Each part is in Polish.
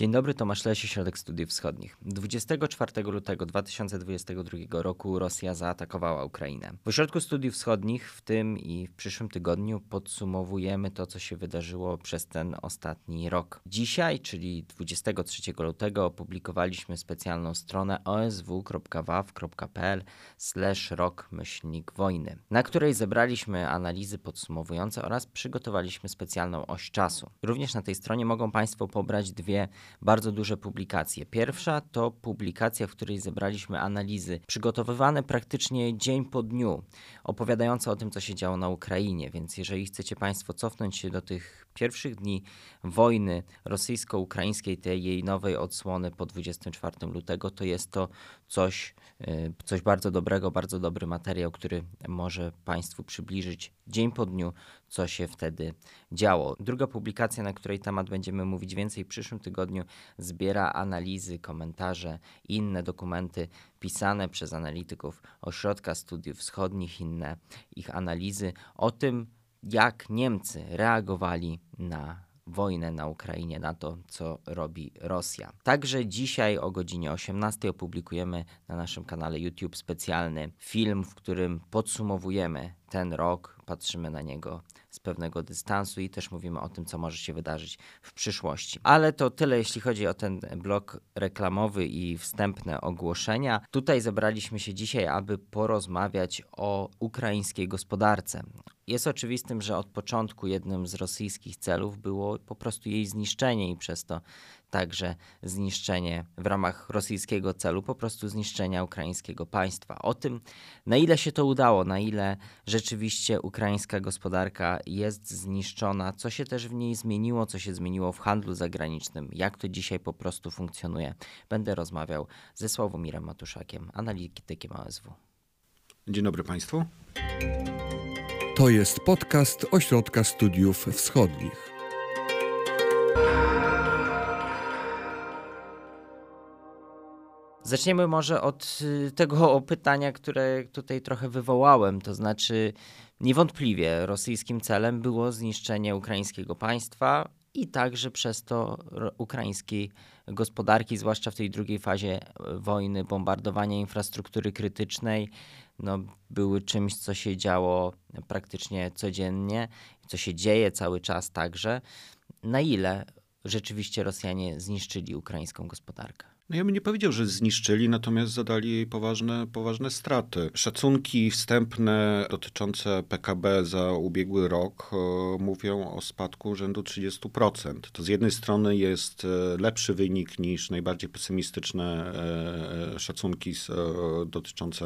Dzień dobry, Tomasz Lesie, Środek Studiów Wschodnich. 24 lutego 2022 roku Rosja zaatakowała Ukrainę. W Ośrodku Studiów Wschodnich w tym i w przyszłym tygodniu podsumowujemy to, co się wydarzyło przez ten ostatni rok. Dzisiaj, czyli 23 lutego, opublikowaliśmy specjalną stronę osw.waw.pl rok myślnik wojny, na której zebraliśmy analizy podsumowujące oraz przygotowaliśmy specjalną oś czasu. Również na tej stronie mogą Państwo pobrać dwie bardzo duże publikacje. Pierwsza to publikacja, w której zebraliśmy analizy przygotowywane praktycznie dzień po dniu, opowiadające o tym, co się działo na Ukrainie. Więc jeżeli chcecie Państwo cofnąć się do tych pierwszych dni wojny rosyjsko-ukraińskiej, tej jej nowej odsłony po 24 lutego, to jest to coś, y, coś bardzo dobrego, bardzo dobry materiał, który może Państwu przybliżyć dzień po dniu, co się wtedy działo. Druga publikacja, na której temat będziemy mówić więcej w przyszłym tygodniu, zbiera analizy, komentarze inne dokumenty pisane przez analityków Ośrodka Studiów Wschodnich, inne ich analizy o tym, jak Niemcy reagowali na wojnę na Ukrainie, na to, co robi Rosja. Także dzisiaj o godzinie 18 opublikujemy na naszym kanale YouTube specjalny film, w którym podsumowujemy ten rok, patrzymy na niego z pewnego dystansu i też mówimy o tym, co może się wydarzyć w przyszłości. Ale to tyle, jeśli chodzi o ten blok reklamowy i wstępne ogłoszenia. Tutaj zebraliśmy się dzisiaj, aby porozmawiać o ukraińskiej gospodarce. Jest oczywistym, że od początku jednym z rosyjskich celów było po prostu jej zniszczenie i przez to także zniszczenie w ramach rosyjskiego celu, po prostu zniszczenia ukraińskiego państwa. O tym, na ile się to udało, na ile rzeczywiście ukraińska gospodarka jest zniszczona, co się też w niej zmieniło, co się zmieniło w handlu zagranicznym, jak to dzisiaj po prostu funkcjonuje, będę rozmawiał ze Sławomirem Matuszakiem, analitykiem OSW. Dzień dobry Państwu. To jest podcast Ośrodka Studiów Wschodnich. Zaczniemy może od y, tego pytania, które tutaj trochę wywołałem. To znaczy, niewątpliwie rosyjskim celem było zniszczenie ukraińskiego państwa i także przez to ukraińskiej gospodarki, zwłaszcza w tej drugiej fazie e, wojny, bombardowania infrastruktury krytycznej, no, były czymś, co się działo praktycznie codziennie, co się dzieje cały czas także. Na ile rzeczywiście Rosjanie zniszczyli ukraińską gospodarkę? No ja bym nie powiedział, że zniszczyli, natomiast zadali poważne, poważne straty. Szacunki wstępne dotyczące PKB za ubiegły rok e, mówią o spadku rzędu 30%. To z jednej strony jest e, lepszy wynik niż najbardziej pesymistyczne e, szacunki z, dotyczące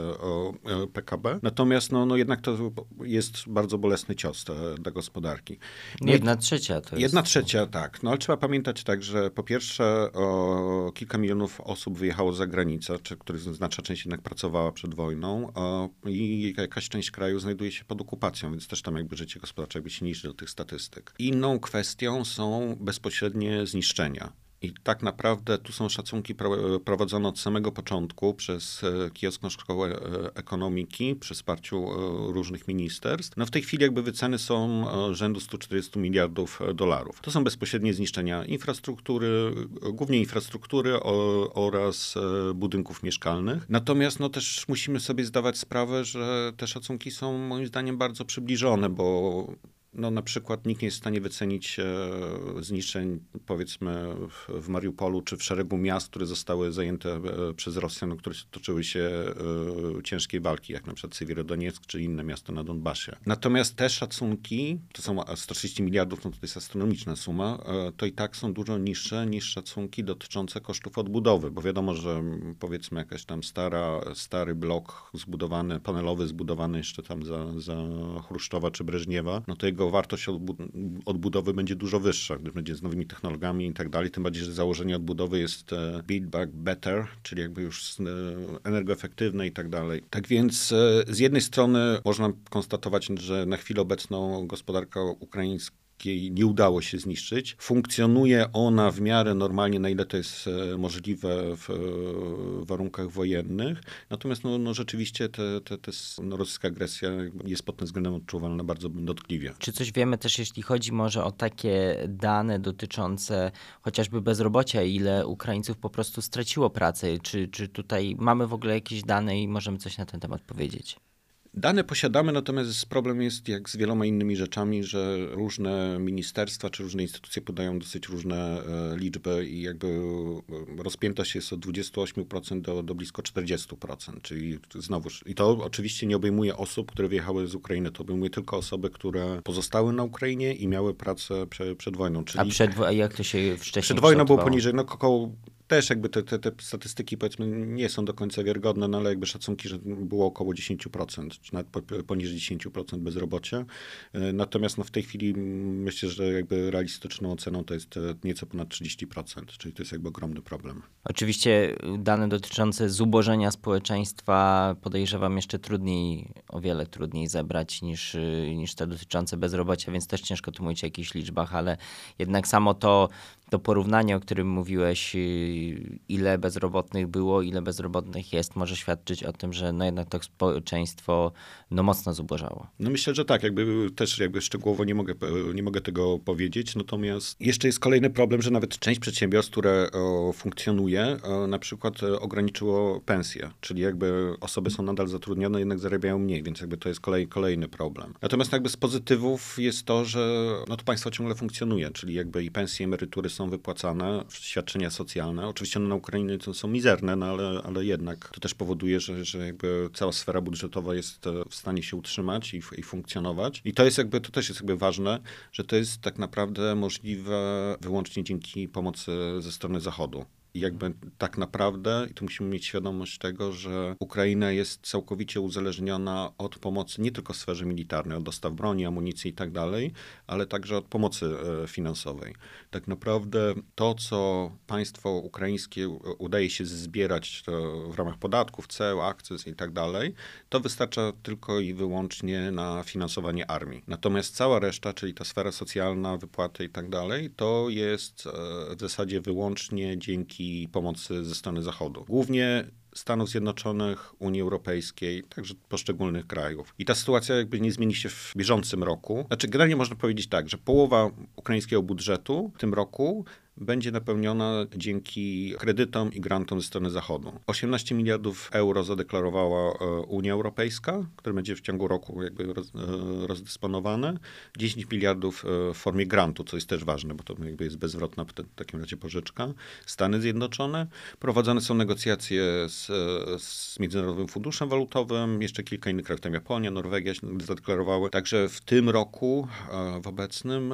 PKB. Natomiast no, no jednak to jest bardzo bolesny cios dla gospodarki. No jedna trzecia to jest. Jedna trzecia, tak. No ale trzeba pamiętać tak, że po pierwsze o kilka milionów osób wyjechało za granicę, czy których znaczna część jednak pracowała przed wojną i jakaś część kraju znajduje się pod okupacją, więc też tam jakby życie gospodarcze jakby się niższy do tych statystyk. Inną kwestią są bezpośrednie zniszczenia. I tak naprawdę tu są szacunki prowadzone od samego początku przez e, Kijowską Szkołę e, Ekonomiki, przy wsparciu e, różnych ministerstw. No w tej chwili jakby wyceny są rzędu 140 miliardów dolarów. To są bezpośrednie zniszczenia infrastruktury, głównie infrastruktury oraz budynków mieszkalnych. Natomiast no też musimy sobie zdawać sprawę, że te szacunki są moim zdaniem bardzo przybliżone, bo no, na przykład nikt nie jest w stanie wycenić e, zniszczeń, powiedzmy, w, Mariupolu czy w szeregu miast, które zostały zajęte e, przez Rosjan, no, które toczyły się e, ciężkie walki, jak na przykład Sywierodonieck czy inne miasta na Donbasie. Natomiast te szacunki, to są 130 miliardów, no to jest astronomiczna suma, to i tak są dużo niższe niż szacunki dotyczące kosztów odbudowy, bo wiadomo, że powiedzmy jakaś tam stara, stary blok zbudowany, panelowy zbudowany jeszcze tam za, za Chruszczowa czy Breżniewa, no to jego jego wartość odbudowy będzie dużo wyższa, gdyż będzie z nowymi technologiami i tak dalej. Tym bardziej, że założenie odbudowy jest e, build back better, czyli jakby już e, energoefektywne i tak dalej. Tak więc e, z jednej strony można konstatować, że na chwilę obecną gospodarka ukraińska ukraińskiej nie udało się zniszczyć. Funkcjonuje ona w miarę normalnie, na ile to jest e, możliwe w e, warunkach wojennych. Natomiast no, no rzeczywiście te, te, te, no, rosyjska agresja jest pod tym względem odczuwalna bardzo dotkliwie. Czy coś wiemy też, jeśli chodzi może o takie dane dotyczące chociażby bezrobocia, ile Ukraińców po prostu straciło pracę? Czy, czy tutaj mamy w ogóle jakieś dane i możemy coś na ten temat powiedzieć? Dane posiadamy, natomiast problem jest jak z wieloma innymi rzeczami, że różne ministerstwa czy różne instytucje podają dosyć różne e, liczby i jakby e, rozpiętość jest od 28% do, do blisko 40%, czyli znowuż, i to oczywiście nie obejmuje osób, które wyjechały z Ukrainy, to obejmuje tylko osoby, które pozostały na Ukrainie i miały pracę prze, przed wojną. Czyli a, przed, jak to się wcześniej Przed wojną było poniżej, no około też jakby te, te, te, statystyki powiedzmy nie są do końca wiarygodne, no ale jakby szacunki, że było około 10%, czy nawet poniżej 10% bezrobocia. E, natomiast no w tej chwili myślę, że jakby realistyczną oceną to jest e, nieco ponad 30%, czyli to jest jakby ogromny problem. Oczywiście dane dotyczące zubożenia społeczeństwa podejrzewam jeszcze trudniej, o wiele trudniej zebrać niż, niż te dotyczące bezrobocia, więc też ciężko tu mówić o jakichś liczbach, ale jednak samo to to porównanie, o którym mówiłeś, y, ile bezrobotnych było, ile bezrobotnych jest, może świadczyć o tym, że no jednak to społeczeństwo no mocno zubożało. No myślę, że tak, jakby też jakby szczegółowo nie mogę, nie mogę tego powiedzieć, natomiast jeszcze jest kolejny problem, że nawet część przedsiębiorstw, które o, funkcjonuje, o, na przykład ograniczyło pensję, czyli jakby osoby są nadal zatrudnione, jednak zarabiają mniej, więc jakby to jest kolej, kolejny problem. Natomiast jakby z pozytywów jest to, że no to państwo ciągle funkcjonuje, czyli jakby i pensje, emerytury są wypłacane, świadczenia socjalne. Oczywiście no, na Ukrainie to są mizerne, no ale, ale jednak to też powoduje, że, że jakby cała sfera budżetowa jest e, w stanie się utrzymać i, i funkcjonować. I to jest jakby, to też jest jakby ważne, że to jest tak naprawdę możliwe wyłącznie dzięki pomocy ze strony Zachodu. Jakby tak naprawdę, i tu musimy mieć świadomość tego, że Ukraina jest całkowicie uzależniona od pomocy nie tylko w sferze militarnej, od dostaw broni, amunicji i tak dalej, ale także od pomocy e, finansowej. Tak naprawdę to, co państwo ukraińskie udaje się zbierać w ramach podatków, ceł, akcyz i tak dalej, to wystarcza tylko i wyłącznie na finansowanie armii. Natomiast cała reszta, czyli ta sfera socjalna, wypłaty i tak dalej, to jest e, w zasadzie wyłącznie dzięki i pomocy ze strony Zachodu. Głównie Stanów Zjednoczonych, Unii Europejskiej, także poszczególnych krajów. I ta sytuacja jakby nie zmieni się w bieżącym roku. Znaczy, generalnie można powiedzieć tak, że połowa ukraińskiego budżetu w tym roku będzie napełniona dzięki kredytom i grantom ze strony Zachodu. 18 miliardów euro zadeklarowała e, Unia Europejska, które będzie w ciągu roku jakby e, rozdysponowane. 10 miliardów e, w formie grantu, co jest też ważne, bo to jakby jest bezwrotna w takim razie pożyczka. Stany Zjednoczone. Prowadzone są negocjacje z, z Międzynarodowym Funduszem Walutowym, jeszcze kilka innych krajów, tam Japonia, Norwegia zadeklarowały. Także w tym roku, w obecnym,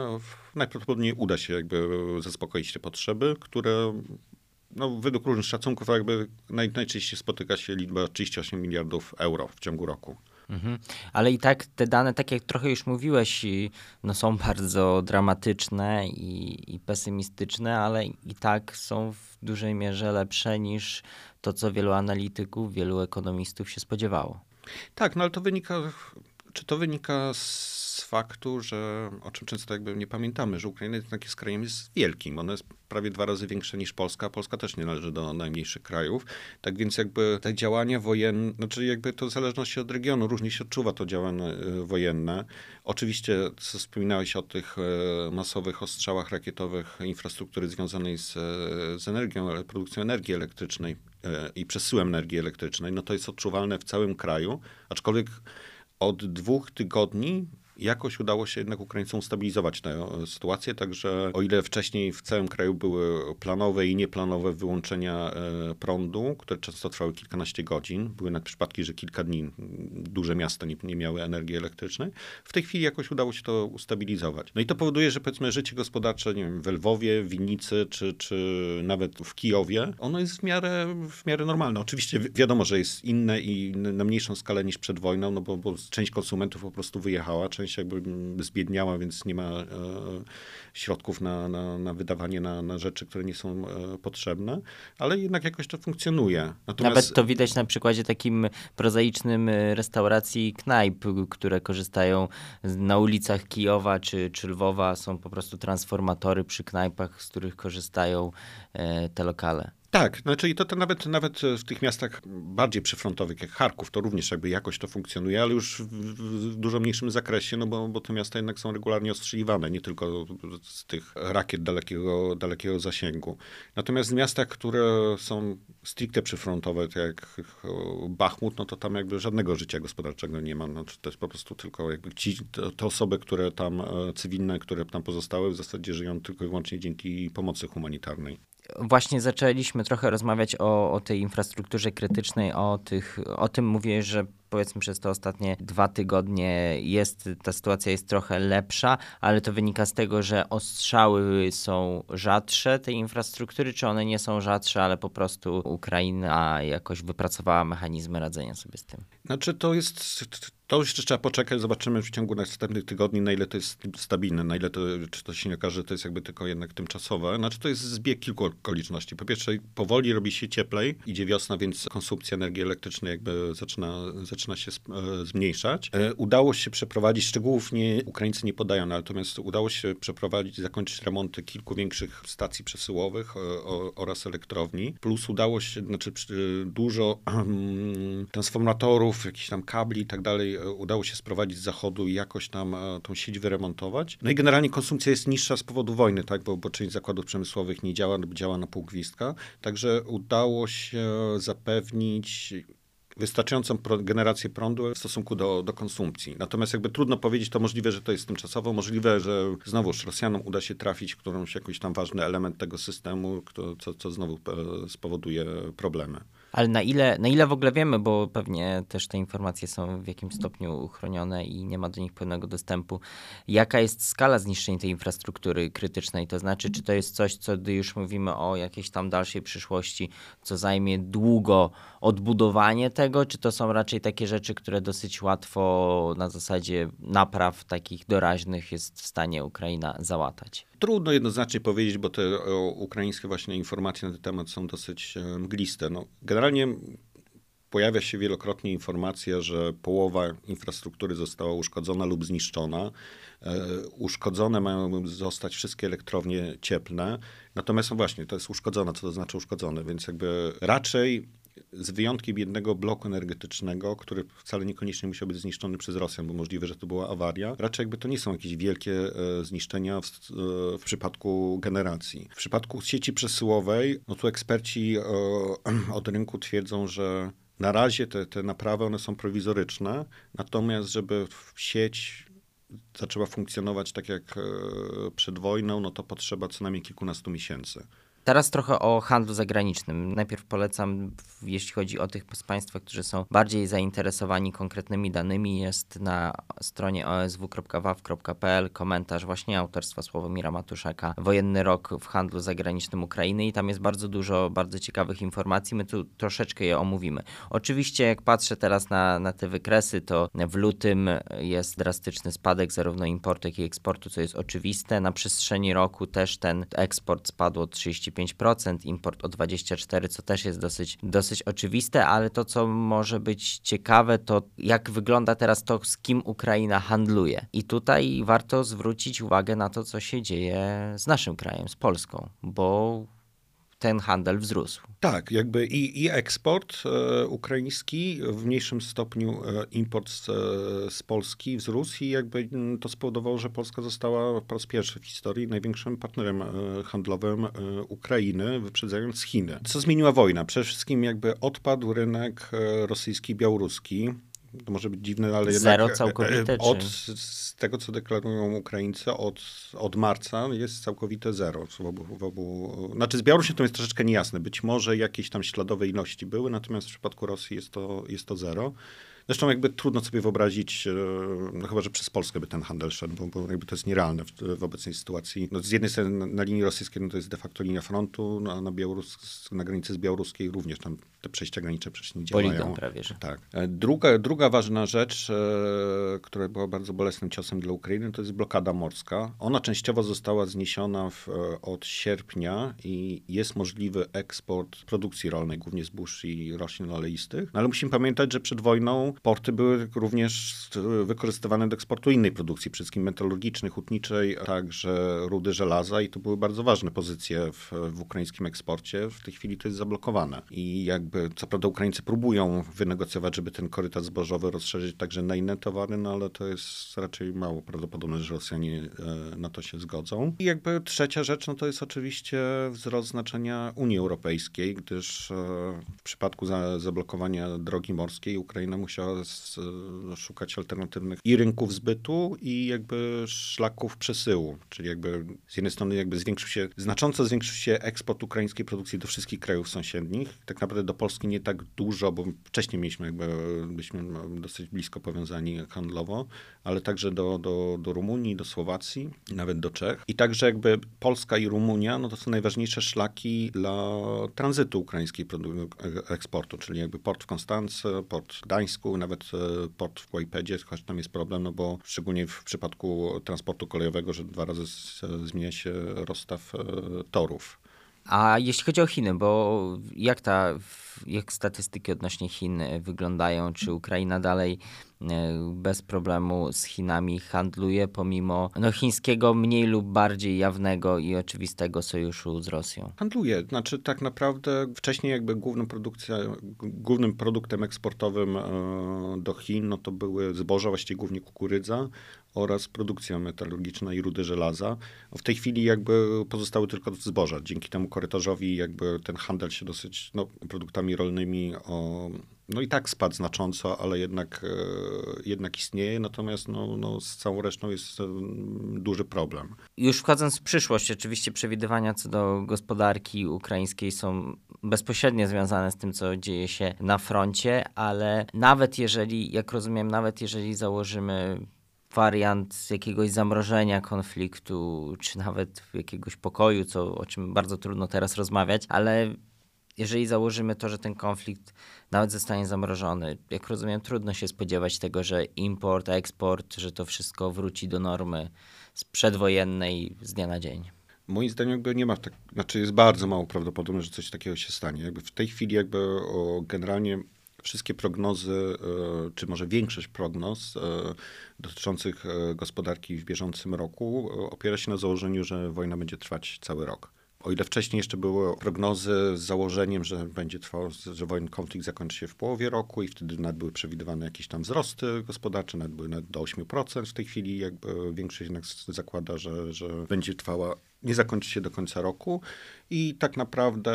najprawdopodobniej uda się jakby zaspokoić te potrzeby, które no, według różnych szacunków jakby naj, najczęściej spotyka się liczba 38 miliardów euro w ciągu roku. Mhm. Ale i tak te dane, tak jak trochę już mówiłeś, no są bardzo dramatyczne i, i pesymistyczne, ale i tak są w dużej mierze lepsze niż to, co wielu analityków, wielu ekonomistów się spodziewało. Tak, no ale to wynika, czy to wynika z faktu, że o czym często jakby nie pamiętamy, że Ukraina jednak jest krajem jest wielkim. Ona jest prawie dwa razy większa niż Polska. Polska też nie należy do najmniejszych krajów. Tak więc jakby te działania wojenne, znaczy jakby to w zależności od regionu, różnie się odczuwa to działanie e, wojenne. Oczywiście wspominałeś o tych e, masowych ostrzałach rakietowych infrastruktury związanej z, e, z energią, produkcją energii elektrycznej i przesyłem energii elektrycznej. No to jest odczuwalne w całym kraju, aczkolwiek od dwóch tygodni jakoś udało się jednak Ukraińcom ustabilizować tę sytuację, także o ile wcześniej w całym kraju były planowe i nieplanowe wyłączenia e, prądu, które często trwały kilkanaście godzin, były nawet przypadki, że kilka dni duże miasta nie, nie miały energii elektrycznej, w tej chwili jakoś udało się to ustabilizować. No i to powoduje, że powiedzmy życie gospodarcze, nie wiem, w Lwowie, Winnicy, czy, czy nawet w Kijowie, ono jest w miarę, w miarę normalne. Oczywiście wiadomo, że jest inne i na mniejszą skalę niż przed wojną, no bo, bo część konsumentów po prostu wyjechała, część część jakby zbiedniała, więc nie ma środków na, na, na wydawanie na, na rzeczy, które nie są potrzebne, ale jednak jakoś to funkcjonuje. Natomiast... Nawet to widać na przykładzie takim prozaicznym restauracji knajp, które korzystają na ulicach Kijowa czy, czy Lwowa, są po prostu transformatory przy knajpach, z których korzystają te lokale. Tak, znaczy i to, to nawet, nawet w tych miastach bardziej przyfrontowych jak Charków, to również jakby jakoś to funkcjonuje, ale już w, w dużo mniejszym zakresie, no bo, bo te miasta jednak są regularnie ostrzeliwane, nie tylko z tych rakiet dalekiego, dalekiego zasięgu. Natomiast w miastach, które są stricte przyfrontowe, tak jak Bachmut, no to tam jakby żadnego życia gospodarczego nie ma. No, to jest po prostu tylko jakby ci, te, osoby, które tam, e, cywilne, które tam pozostały, w zasadzie żyją tylko i wyłącznie dzięki pomocy humanitarnej właśnie zaczęliśmy trochę rozmawiać o, o tej infrastrukturze krytycznej, o, tych, o tym mówię, że powiedzmy przez te ostatnie dwa tygodnie jest, ta sytuacja jest trochę lepsza, ale to wynika z tego, że ostrzały są rzadsze tej infrastruktury, czy one nie są rzadsze, ale po prostu Ukraina jakoś wypracowała mechanizmy radzenia sobie z tym? Znaczy to jest to jeszcze trzeba poczekać, zobaczymy w ciągu następnych tygodni, na ile to jest stabilne, na ile to, czy to się nie okaże, że to jest jakby tylko jednak tymczasowe. Znaczy to jest zbieg kilku okoliczności. Po pierwsze, powoli robi się cieplej, idzie wiosna, więc konsumpcja energii elektrycznej jakby zaczyna, zaczyna się e, zmniejszać. E, udało się przeprowadzić, szczegółów nie, Ukraińcy nie podają, natomiast udało się przeprowadzić, zakończyć remonty kilku większych stacji przesyłowych e, oraz elektrowni. Plus udało się, znaczy dużo transformatorów, jakichś tam kabli i tak dalej udało się sprowadzić z zachodu i jakoś tam e, tą sieć wyremontować. No i generalnie konsumpcja jest niższa z powodu wojny, tak, bo, bo część zakładów przemysłowych nie działa działa na pół gwizdka. Także udało się zapewnić wystarczającą generację prądu w stosunku do, do konsumpcji. Natomiast jakby trudno powiedzieć, to możliwe, że to jest tymczasowo, możliwe, że znowuż Rosjanom uda się trafić którąś jakiś tam ważny element tego systemu, co, co znowu e, spowoduje problemy. Ale na ile, na ile w ogóle wiemy, bo pewnie też te informacje są w jakimś stopniu uchronione i nie ma do nich pełnego dostępu, jaka jest skala zniszczeń tej infrastruktury krytycznej? To znaczy, czy to jest coś, co gdy już mówimy o jakiejś tam dalszej przyszłości, co zajmie długo odbudowanie tego, czy to są raczej takie rzeczy, które dosyć łatwo na zasadzie napraw takich doraźnych jest w stanie Ukraina załatać? Trudno jednoznacznie powiedzieć, bo te ukraińskie właśnie informacje na ten temat są dosyć e, mgliste. No, generalnie pojawia się wielokrotnie informacja, że połowa infrastruktury została uszkodzona lub zniszczona. E, uszkodzone mają zostać wszystkie elektrownie cieplne. Natomiast no właśnie, to jest uszkodzone, co to znaczy uszkodzone, więc jakby raczej z wyjątkiem jednego bloku energetycznego, który wcale niekoniecznie musiał być zniszczony przez Rosjan, bo możliwe, że to była awaria. Raczej jakby to nie są jakieś wielkie e, zniszczenia w, e, w przypadku generacji. W przypadku sieci przesyłowej, no tu eksperci e, od rynku twierdzą, że na razie te, te naprawy one są prowizoryczne, natomiast żeby sieć zaczęła funkcjonować tak jak przed wojną, no to potrzeba co najmniej kilkunastu miesięcy. Teraz trochę o handlu zagranicznym. Najpierw polecam, jeśli chodzi o tych z Państwa, którzy są bardziej zainteresowani konkretnymi danymi, jest na stronie osw.waw.pl komentarz właśnie autorstwa Sławomira Matuszaka Wojenny rok w handlu zagranicznym Ukrainy i tam jest bardzo dużo bardzo ciekawych informacji. My tu troszeczkę je omówimy. Oczywiście jak patrzę teraz na, na te wykresy, to w lutym jest drastyczny spadek zarówno importu, jak i eksportu, co jest oczywiste. Na przestrzeni roku też ten eksport spadł o 35 25%, import o 24%, co też jest dosyć, dosyć oczywiste, ale to, co może być ciekawe, to jak wygląda teraz to, z kim Ukraina handluje. I tutaj warto zwrócić uwagę na to, co się dzieje z naszym krajem, z Polską, bo ten handel wzrósł. Tak, jakby i, i eksport e, ukraiński, w mniejszym stopniu e, import z, e, z, Polski wzrósł i jakby m, to spowodowało, że Polska została po raz pierwszy w historii największym partnerem e, handlowym e, Ukrainy, wyprzedzając Chiny. Co zmieniła wojna? Przede wszystkim jakby odpadł rynek e, rosyjski, białoruski to może być dziwne, ale jednak... Zero całkowite, od, Z tego, co deklarują Ukraińcy, od, od marca jest całkowite zero. W obu, w obu, znaczy z Białorusi to jest troszeczkę niejasne. Być może jakieś tam śladowe ilości były, natomiast w przypadku Rosji jest to, jest to zero. Zresztą jakby trudno sobie wyobrazić, e, no chyba, że przez Polskę by ten handel szedł, bo, bo jakby to jest nierealne w, w obecnej sytuacji. No z jednej strony na, na linii rosyjskiej no to jest de facto linia frontu, no, a na, Białorus, na granicy z białoruskiej również tam te przejścia graniczne przecież nie działają. Poligon prawie, że. Tak. E, druga, druga ważna rzecz, e, która była bardzo bolesnym ciosem dla Ukrainy, to jest blokada morska. Ona częściowo została zniesiona w, e, od sierpnia i jest możliwy eksport produkcji rolnej, głównie zbóż i roślin oleistych. No, ale musimy pamiętać, że przed wojną porty były również wykorzystywane do eksportu innej produkcji, przede wszystkim metalurgicznej, hutniczej, także rudy żelaza i to były bardzo ważne pozycje w, w ukraińskim eksporcie. W tej chwili to jest zablokowane. I jakby, co prawda Ukraińcy próbują wynegocjować, żeby ten korytarz zbożowy rozszerzyć także na inne towary, no ale to jest raczej mało prawdopodobne, że Rosjanie e, na to się zgodzą. I jakby trzecia rzecz, no to jest oczywiście wzrost znaczenia Unii Europejskiej, gdyż e, w przypadku za, zablokowania drogi morskiej Ukraina musiała z, szukać alternatywnych i rynków zbytu i jakby szlaków przesyłu, czyli jakby z jednej strony jakby zwiększył się, znacząco zwiększył się eksport ukraińskiej produkcji do wszystkich krajów sąsiednich. Tak naprawdę do Polski nie tak dużo, bo wcześniej mieliśmy jakby, byliśmy dosyć blisko powiązani handlowo, ale także do, do, do Rumunii, do Słowacji, nawet do Czech. I także jakby Polska i Rumunia, no to są najważniejsze szlaki dla tranzytu ukraińskiej eksportu, czyli jakby port w Konstance, port w Gdańsku, nawet e, port w Łajpedzie, choć tam jest problem, no bo szczególnie w przypadku transportu kolejowego, że dwa razy zmienia się rozstaw e, torów. A jeśli chodzi o Chiny, bo jak ta, jak statystyki odnośnie Chin wyglądają? Czy Ukraina dalej e, bez problemu z Chinami handluje, pomimo no, chińskiego mniej lub bardziej jawnego i oczywistego sojuszu z Rosją? Handluje. Znaczy tak naprawdę wcześniej jakby głównym, produkcja, głównym produktem eksportowym e, do Chin no to były zboża, właściwie głównie kukurydza oraz produkcja metalurgiczna i rudy żelaza. W tej chwili jakby pozostały tylko zboża. Dzięki temu korytarzowi jakby ten handel się dosyć no, produktami rolnymi o, no i tak spadł znacząco, ale jednak, e, jednak istnieje, natomiast no, no, z całą resztą jest e, duży problem. Już wchodząc w przyszłość, oczywiście przewidywania co do gospodarki ukraińskiej są bezpośrednio związane z tym, co dzieje się na froncie, ale nawet jeżeli, jak rozumiem, nawet jeżeli założymy wariant jakiegoś zamrożenia konfliktu, czy nawet jakiegoś pokoju, co, o czym bardzo trudno teraz rozmawiać, ale jeżeli założymy to, że ten konflikt nawet zostanie zamrożony, jak rozumiem, trudno się spodziewać tego, że import, eksport, że to wszystko wróci do normy przedwojennej z dnia na dzień. Moim zdaniem jakby nie ma, tak, znaczy jest bardzo mało prawdopodobne, że coś takiego się stanie. Jakby w tej chwili jakby o, generalnie wszystkie prognozy, e, czy może większość prognoz e, dotyczących e, gospodarki w bieżącym roku opiera się na założeniu, że wojna będzie trwać cały rok. O ile wcześniej jeszcze były prognozy z założeniem, że będzie trwał, że wojenny konflikt zakończy się w połowie roku i wtedy nawet były przewidywane jakieś tam wzrosty gospodarcze, nawet były do 8%. W tej chwili jakby większość jednak zakłada, że, że będzie trwała nie zakończy się do końca roku i tak naprawdę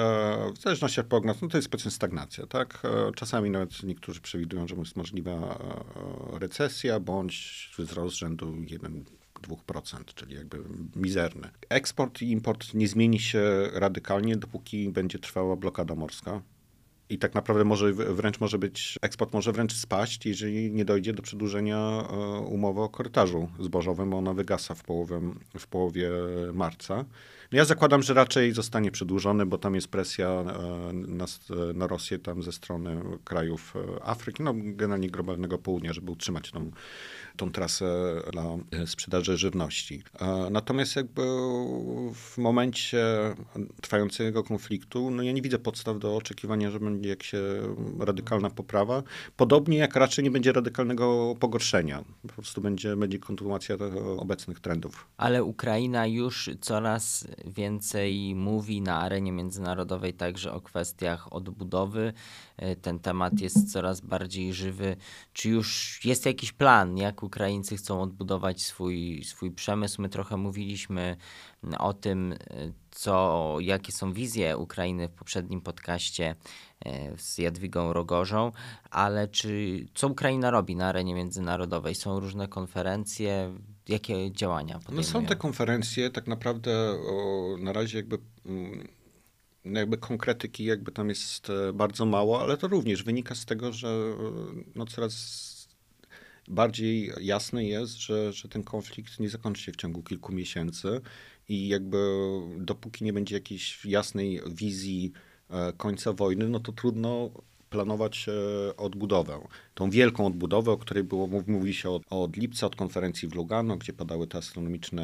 w zależności od prognoz, no to jest powiedzmy stagnacja, tak? E, czasami nawet niektórzy przewidują, że jest możliwa e, recesja bądź wzrost rzędu 1 2%, czyli jakby mizerny. Eksport i import nie zmieni się radykalnie, dopóki będzie trwała blokada morska. I tak naprawdę może wręcz może być, eksport może wręcz spaść, jeżeli nie dojdzie do przedłużenia e, umowy o korytarzu zbożowym, bo ona wygasa w połowie, w połowie marca. No ja zakładam, że raczej zostanie przedłużony, bo tam jest presja e, na, na Rosję tam ze strony krajów e, Afryki, no generalnie globalnego południa, żeby utrzymać tą tą trasę dla e, sprzedaży żywności. Natomiast jakby w momencie trwającego konfliktu, no ja nie widzę podstaw do oczekiwania, że będzie jakieś radykalna poprawa. Podobnie jak raczej nie będzie radykalnego pogorszenia. Po prostu będzie, będzie kontynuacja obecnych trendów. Ale Ukraina już coraz więcej mówi na arenie międzynarodowej także o kwestiach odbudowy. E, ten temat jest coraz bardziej żywy. Czy już jest jakiś plan, jak Ukraińcy chcą odbudować swój, swój przemysł. My trochę mówiliśmy o tym, co, jakie są wizje Ukrainy w poprzednim podcaście e, z Jadwigą Rogorzą, ale czy co Ukraina robi na arenie międzynarodowej? Są różne konferencje, jakie działania podejmują? No są te konferencje, tak naprawdę o, na razie jakby mm, no jakby konkretyki jakby tam jest e, bardzo mało, ale to również wynika z tego, że e, no coraz bardziej jasne jest, że, że ten konflikt nie zakończy się w ciągu kilku miesięcy i jakby dopóki nie będzie jakiejś jasnej wizji e, końca wojny, no to trudno planować odbudowę. Tą wielką odbudowę, o której było, mówi się od, od lipca, od konferencji w Lugano, gdzie padały te astronomiczne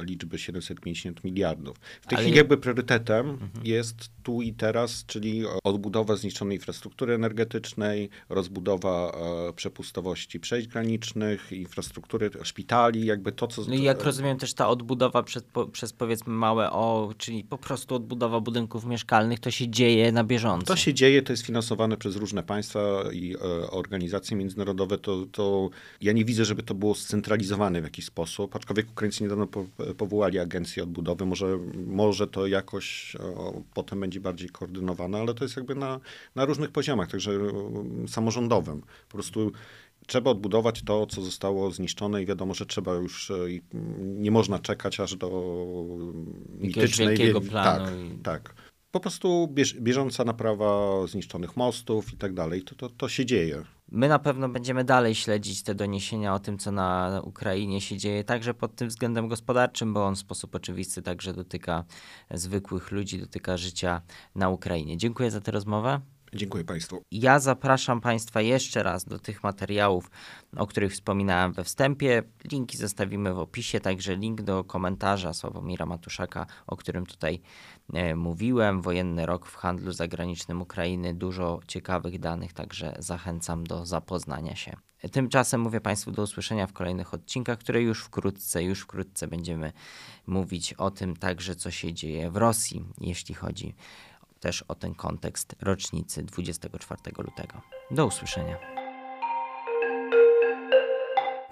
e, liczby 750 miliardów. W tej Ale... chwili jakby priorytetem mhm. jest tu i teraz, czyli odbudowa zniszczonej infrastruktury energetycznej, rozbudowa e, przepustowości przejść granicznych, infrastruktury szpitali, jakby to, co... No i jak rozumiem też ta odbudowa przez, przez powiedzmy małe O, czyli po prostu odbudowa budynków mieszkalnych, to się dzieje na bieżąco. To się dzieje, to jest finansowane przez różne państwa i e, organizacje międzynarodowe, to, to ja nie widzę, żeby to było scentralizowane w jakiś sposób, aczkolwiek Ukraińcy niedawno po, powołali agencję odbudowy, może, może to jakoś o, potem będzie bardziej koordynowane, ale to jest jakby na, na różnych poziomach, także samorządowym. Po prostu trzeba odbudować to, co zostało zniszczone i wiadomo, że trzeba już, e, nie można czekać aż do mitycznej... wielkiego planu. Tak, i... tak po prostu bież, bieżąca naprawa zniszczonych mostów i tak dalej. To, to, to się dzieje. My na pewno będziemy dalej śledzić te doniesienia o tym, co na Ukrainie się dzieje, także pod tym względem gospodarczym, bo on w sposób oczywisty także dotyka zwykłych ludzi, dotyka życia na Ukrainie. Dziękuję za tę rozmowę. Dziękuję Państwu. Ja zapraszam Państwa jeszcze raz do tych materiałów, o których wspominałem we wstępie. Linki zostawimy w opisie, także link do komentarza Sławomira Matuszaka, o którym tutaj mówiłem. Wojenny rok w handlu zagranicznym Ukrainy. Dużo ciekawych danych, także zachęcam do zapoznania się. Tymczasem mówię Państwu do usłyszenia w kolejnych odcinkach, które już wkrótce, już wkrótce będziemy mówić o tym także, co się dzieje w Rosji, jeśli chodzi też o ten kontekst rocznicy 24 lutego. Do usłyszenia.